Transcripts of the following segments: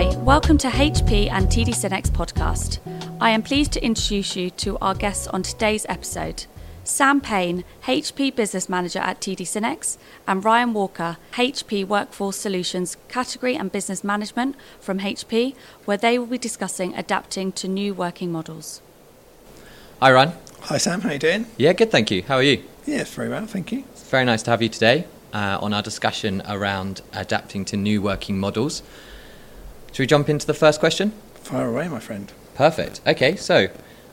Hi, welcome to HP and TD Synnex podcast. I am pleased to introduce you to our guests on today's episode. Sam Payne, HP Business Manager at TD Synnex, and Ryan Walker, HP Workforce Solutions Category and Business Management from HP, where they will be discussing adapting to new working models. Hi, Ryan. Hi, Sam. How are you doing? Yeah, good, thank you. How are you? Yes, very well, thank you. It's very nice to have you today uh, on our discussion around adapting to new working models. Should we jump into the first question? Fire away, my friend. Perfect. Okay, so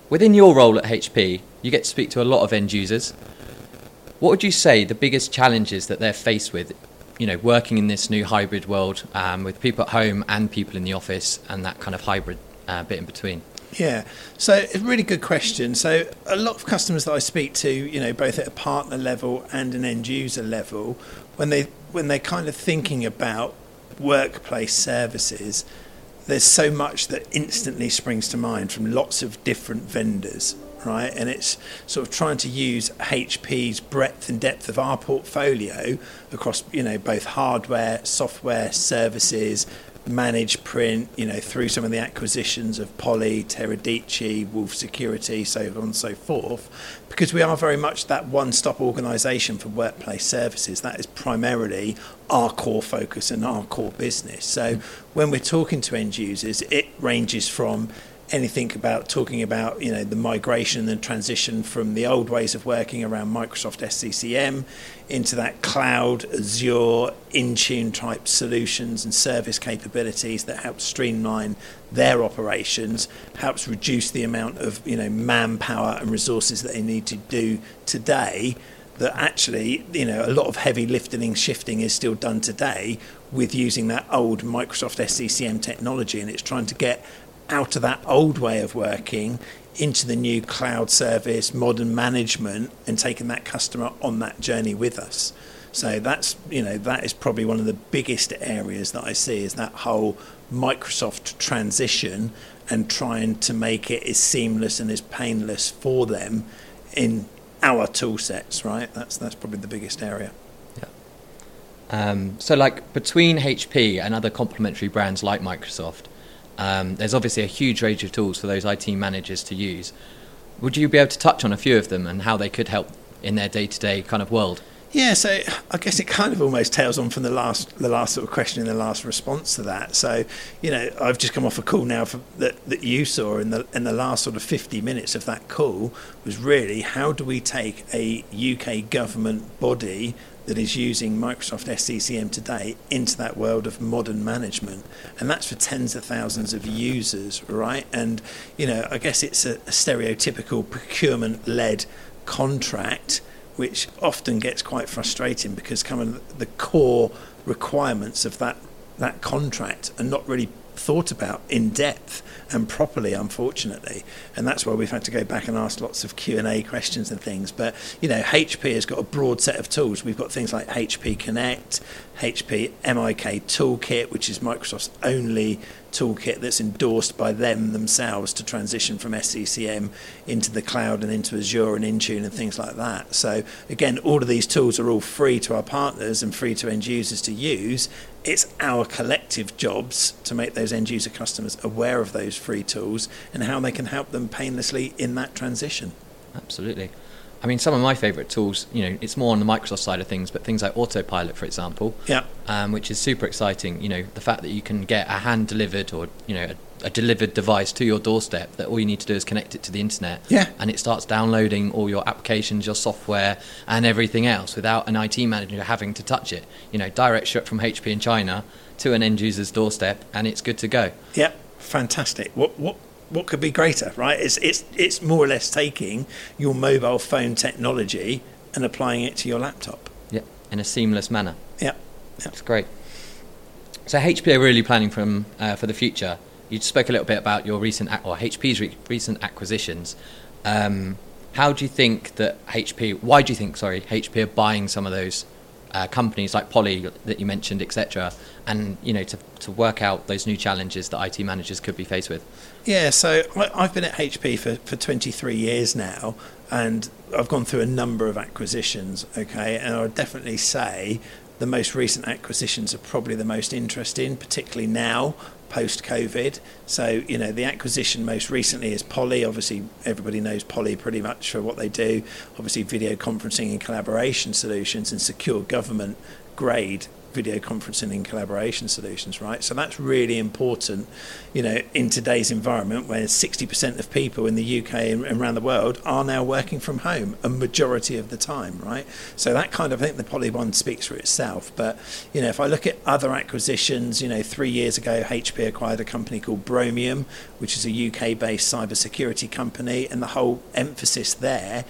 within your role at HP, you get to speak to a lot of end users. What would you say the biggest challenges that they're faced with, you know, working in this new hybrid world um, with people at home and people in the office and that kind of hybrid uh, bit in between? Yeah, so a really good question. So a lot of customers that I speak to, you know, both at a partner level and an end user level, when they when they're kind of thinking about workplace services, there's so much that instantly springs to mind from lots of different vendors, right? And it's sort of trying to use HP's breadth and depth of our portfolio across, you know, both hardware, software, services, managed print, you know, through some of the acquisitions of Poly, Teradici, Wolf Security, so on and so forth, because we are very much that one-stop organisation for workplace services. That is primarily our core focus and our core business. So mm-hmm. when we're talking to end users, it ranges from anything about talking about you know the migration and transition from the old ways of working around Microsoft SCCM into that cloud Azure Intune type solutions and service capabilities that help streamline their operations, helps reduce the amount of you know manpower and resources that they need to do today. That actually, you know, a lot of heavy lifting and shifting is still done today with using that old Microsoft SCCM technology, and it's trying to get out of that old way of working into the new cloud service, modern management, and taking that customer on that journey with us. So that's you know that is probably one of the biggest areas that I see is that whole Microsoft transition and trying to make it as seamless and as painless for them in our tool sets. Right, that's that's probably the biggest area. Um, so, like between HP and other complementary brands like Microsoft, um, there's obviously a huge range of tools for those IT managers to use. Would you be able to touch on a few of them and how they could help in their day-to-day kind of world? Yeah, so I guess it kind of almost tails on from the last the last sort of question in the last response to that. So, you know, I've just come off a call now for, that that you saw in the in the last sort of 50 minutes of that call was really how do we take a UK government body that is using Microsoft SCCM today into that world of modern management. And that's for tens of thousands of users, right? And, you know, I guess it's a, a stereotypical procurement led contract, which often gets quite frustrating because of the core requirements of that, that contract are not really thought about in depth and properly, unfortunately. And that's why we've had to go back and ask lots of Q and A questions and things. But you know, HP has got a broad set of tools. We've got things like HP Connect, HP MIK Toolkit, which is Microsoft's only toolkit that's endorsed by them themselves to transition from SCCM into the cloud and into Azure and Intune and things like that. So again, all of these tools are all free to our partners and free to end users to use. It's our collective jobs to make those end user customers aware of those free tools and how they can help them painlessly in that transition. Absolutely. I mean, some of my favourite tools, you know, it's more on the Microsoft side of things, but things like Autopilot, for example, yeah, um, which is super exciting. You know, the fact that you can get a hand delivered or you know a, a, delivered device to your doorstep that all you need to do is connect it to the internet, yeah, and it starts downloading all your applications, your software, and everything else without an IT manager having to touch it. You know, direct ship from HP in China to an end user's doorstep, and it's good to go. Yeah, fantastic. What what what could be greater, right? It's it's it's more or less taking your mobile phone technology and applying it to your laptop. Yeah, in a seamless manner. Yeah, that's great. So HP are really planning from uh, for the future. You spoke a little bit about your recent or HP's re- recent acquisitions. Um, how do you think that HP? Why do you think, sorry, HP are buying some of those uh, companies like Poly that you mentioned, etc., and you know to to work out those new challenges that IT managers could be faced with. Yeah, so I've been at HP for, for 23 years now, and I've gone through a number of acquisitions. Okay, and I would definitely say the most recent acquisitions are probably the most interesting, particularly now post COVID. So, you know, the acquisition most recently is Poly. Obviously, everybody knows Poly pretty much for what they do. Obviously, video conferencing and collaboration solutions and secure government grade video conferencing and collaboration solutions, right? So that's really important, you know, in today's environment where 60% of people in the UK and around the world are now working from home a majority of the time, right? So that kind of, I think the Poly one speaks for itself. But, you know, if I look at other acquisitions, you know, three years ago, HP acquired a company called Bromium, which is a UK based cybersecurity company, and the whole emphasis there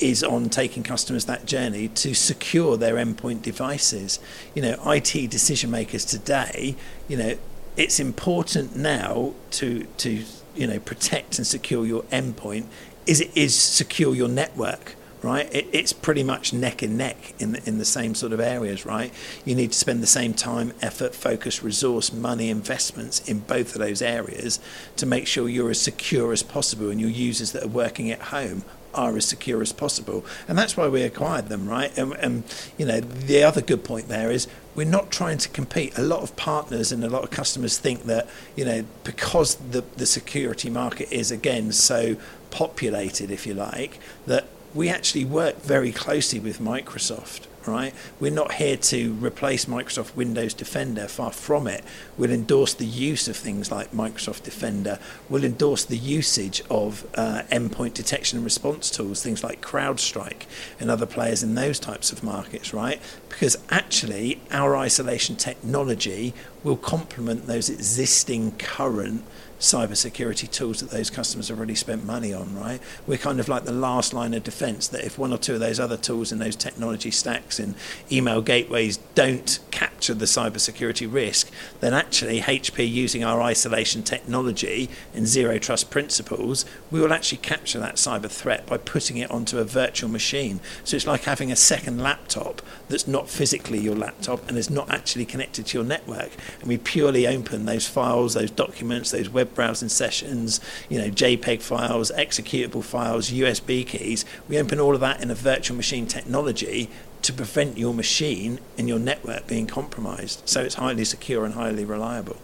is on taking customers that journey to secure their endpoint devices. You know, IT decision makers today, you know, it's important now to to you know protect and secure your endpoint is it is secure your network right it, it's pretty much neck and neck in the, in the same sort of areas right you need to spend the same time effort focus resource money investments in both of those areas to make sure you're as secure as possible and your users that are working at home are as secure as possible. And that's why we acquired them, right? And, and, you know, the other good point there is we're not trying to compete. A lot of partners and a lot of customers think that, you know, because the, the security market is, again, so populated, if you like, that we actually work very closely with Microsoft right? We're not here to replace Microsoft Windows Defender, far from it. We'll endorse the use of things like Microsoft Defender. We'll endorse the usage of uh, endpoint detection and response tools, things like CrowdStrike and other players in those types of markets, right? Because actually, our isolation technology will complement those existing current cybersecurity tools that those customers have already spent money on, right? We're kind of like the last line of defense that if one or two of those other tools and those technology stacks and email gateways don't capture the cybersecurity risk, then actually HP using our isolation technology and zero trust principles, we will actually capture that cyber threat by putting it onto a virtual machine. So it's like having a second laptop that's not physically your laptop and is not actually connected to your network. And we purely open those files, those documents, those web browsing sessions, you know, JPEG files, executable files, USB keys. We open all of that in a virtual machine technology to prevent your machine and your network being compromised. So it's highly secure and highly reliable.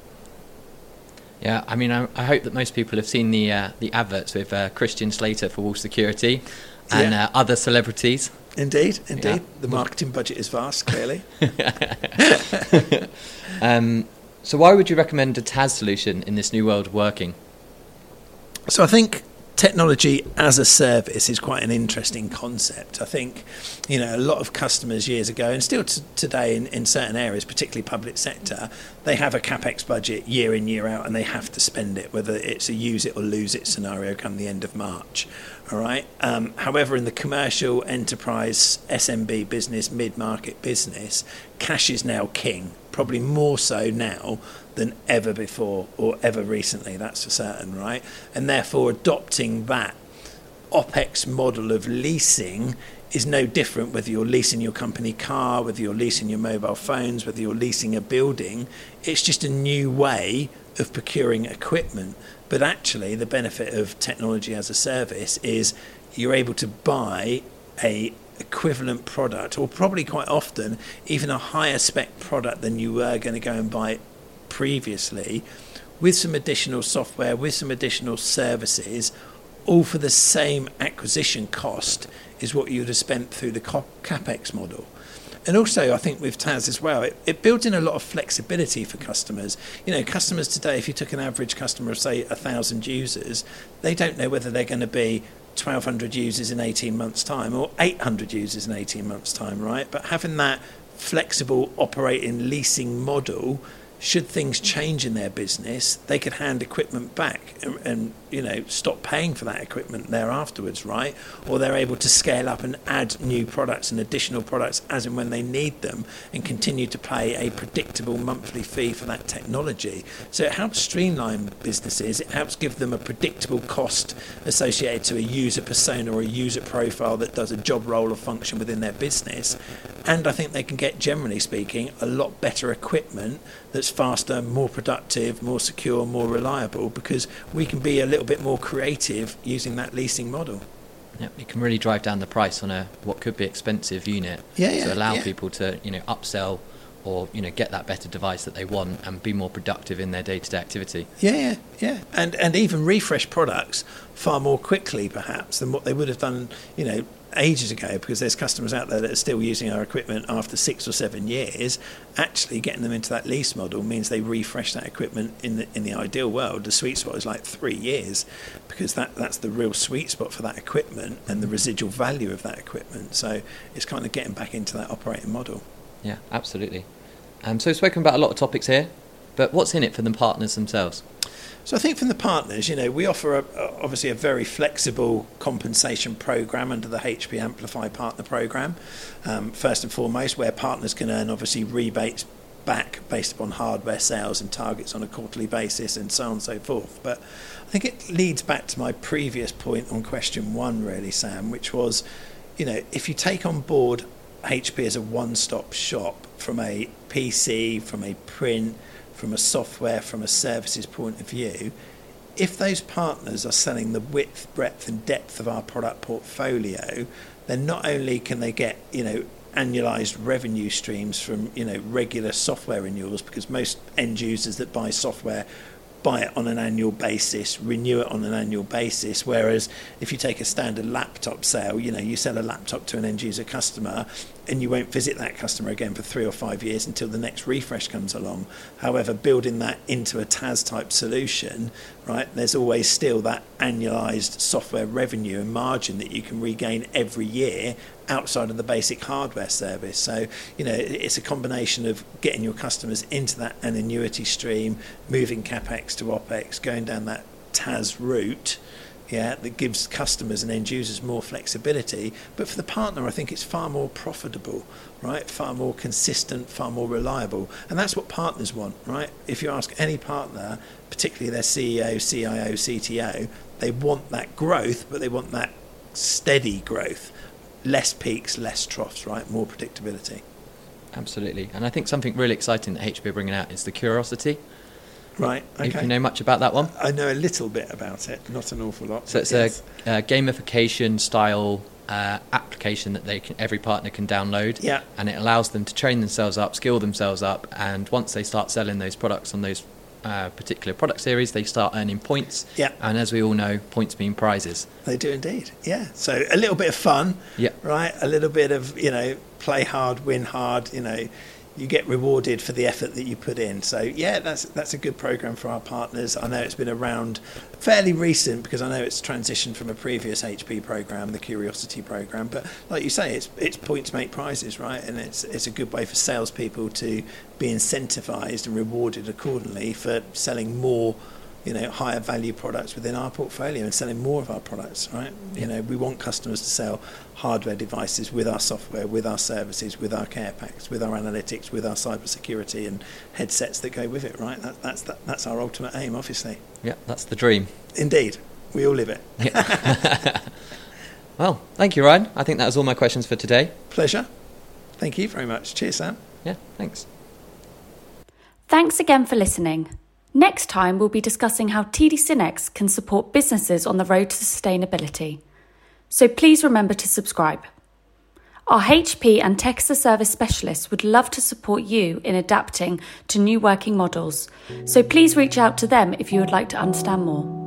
Yeah, I mean, I, I hope that most people have seen the uh, the adverts with uh, Christian Slater for Wolf Security and yeah. uh, other celebrities. Indeed, indeed. Yeah. The marketing budget is vast, clearly. um, so, why would you recommend a TAS solution in this new world working? So, I think technology as a service is quite an interesting concept. I think, you know, a lot of customers years ago, and still t- today in, in certain areas, particularly public sector, they have a capex budget year in year out, and they have to spend it, whether it's a use it or lose it scenario come the end of March. All right. Um, however, in the commercial enterprise SMB business, mid market business, cash is now king probably more so now than ever before or ever recently, that's for certain, right? And therefore, adopting that OPEX model of leasing is no different whether you're leasing your company car, whether you're leasing your mobile phones, whether you're leasing a building. It's just a new way of procuring equipment. But actually, the benefit of technology as a service is you're able to buy a equivalent product, or probably quite often even a higher spec product than you were going to go and buy previously, with some additional software, with some additional services, all for the same acquisition cost is what you would have spent through the capex model. And also, I think with TAS as well, it, it builds in a lot of flexibility for customers. You know, customers today, if you took an average customer of, say, a thousand users, they don't know whether they're going to be 1,200 users in 18 months' time or 800 users in 18 months' time, right? But having that flexible operating leasing model should things change in their business, they could hand equipment back and, and, you know stop paying for that equipment there afterwards, right? Or they're able to scale up and add new products and additional products as and when they need them, and continue to pay a predictable monthly fee for that technology. So it helps streamline businesses. It helps give them a predictable cost associated to a user persona or a user profile that does a job role or function within their business. And I think they can get, generally speaking, a lot better equipment that's faster, more productive, more secure, more reliable because we can be a little bit more creative using that leasing model. Yeah, it can really drive down the price on a what could be expensive unit Yeah, yeah, to allow yeah. people to you know upsell or you know get that better device that they want and be more productive in their day-to-day activity. Yeah, yeah, yeah, and and even refresh products far more quickly perhaps than what they would have done, you know, ages ago. Because there's customers out there that are still using our equipment after six or seven years. Actually, getting them into that lease model means they refresh that equipment in the in the ideal world. The sweet spot is like three years, because that that's the real sweet spot for that equipment and the residual value of that equipment. So it's kind of getting back into that operating model. Yeah, absolutely. Um, so we've spoken about a lot of topics here, but what's in it for the partners themselves? So I think from the partners, you know, we offer a, obviously a very flexible compensation program under the HP Amplify Partner Program. Um, first and foremost, where partners can earn obviously rebates back based upon hardware sales and targets on a quarterly basis and so on and so forth. But I think it leads back to my previous point on question one, really, Sam, which was, you know, if you take on board HP as a one-stop shop from a PC, from a print, from a software, from a services point of view, if those partners are selling the width, breadth, and depth of our product portfolio, then not only can they get, you know, annualized revenue streams from, you know, regular software renewals, because most end users that buy software buy it on an annual basis, renew it on an annual basis. Whereas if you take a standard laptop sale, you know, you sell a laptop to an end user customer and you won't visit that customer again for three or five years until the next refresh comes along. However, building that into a TAS type solution, right, there's always still that annualized software revenue and margin that you can regain every year outside of the basic hardware service. So, you know, it's a combination of getting your customers into that an annuity stream, moving capex to opex, going down that TAS route. Yeah, that gives customers and end users more flexibility. But for the partner, I think it's far more profitable, right? Far more consistent, far more reliable. And that's what partners want, right? If you ask any partner, particularly their CEO, CIO, CTO, they want that growth, but they want that steady growth. Less peaks, less troughs, right? More predictability. Absolutely. And I think something really exciting that HP are bringing out is the Curiosity. Right, If okay. you know much about that one? I know a little bit about it, not an awful lot. So it's yes. a, a gamification style uh, application that they can, every partner can download. Yeah. And it allows them to train themselves up, skill themselves up, and once they start selling those products on those uh, particular product series, they start earning points. Yeah. And as we all know, points mean prizes. They do indeed. Yeah. So a little bit of fun. Yeah. Right. A little bit of you know play hard, win hard. You know, you get rewarded for the effort that you put in. So yeah, that's that's a good program for our partners. I know it's been around fairly recent because I know it's transitioned from a previous HP program, the Curiosity program. But like you say, it's it's points make prizes, right? And it's it's a good way for salespeople to be incentivized and rewarded accordingly for selling more you know, higher value products within our portfolio and selling more of our products, right? You know, we want customers to sell hardware devices with our software, with our services, with our care packs, with our analytics, with our cybersecurity and headsets that go with it, right? That, that's that, that's our ultimate aim, obviously. Yeah, that's the dream. Indeed, we all live it. Well, thank you, Ryan. I think that was all my questions for today. Pleasure. Thank you very much. Cheers, Sam. Yeah, thanks. Thanks again for listening. Next time, we'll be discussing how TD Synnex can support businesses on the road to sustainability. So please remember to subscribe. Our HP and Tech as a Service specialists would love to support you in adapting to new working models. So please reach out to them if you would like to understand more.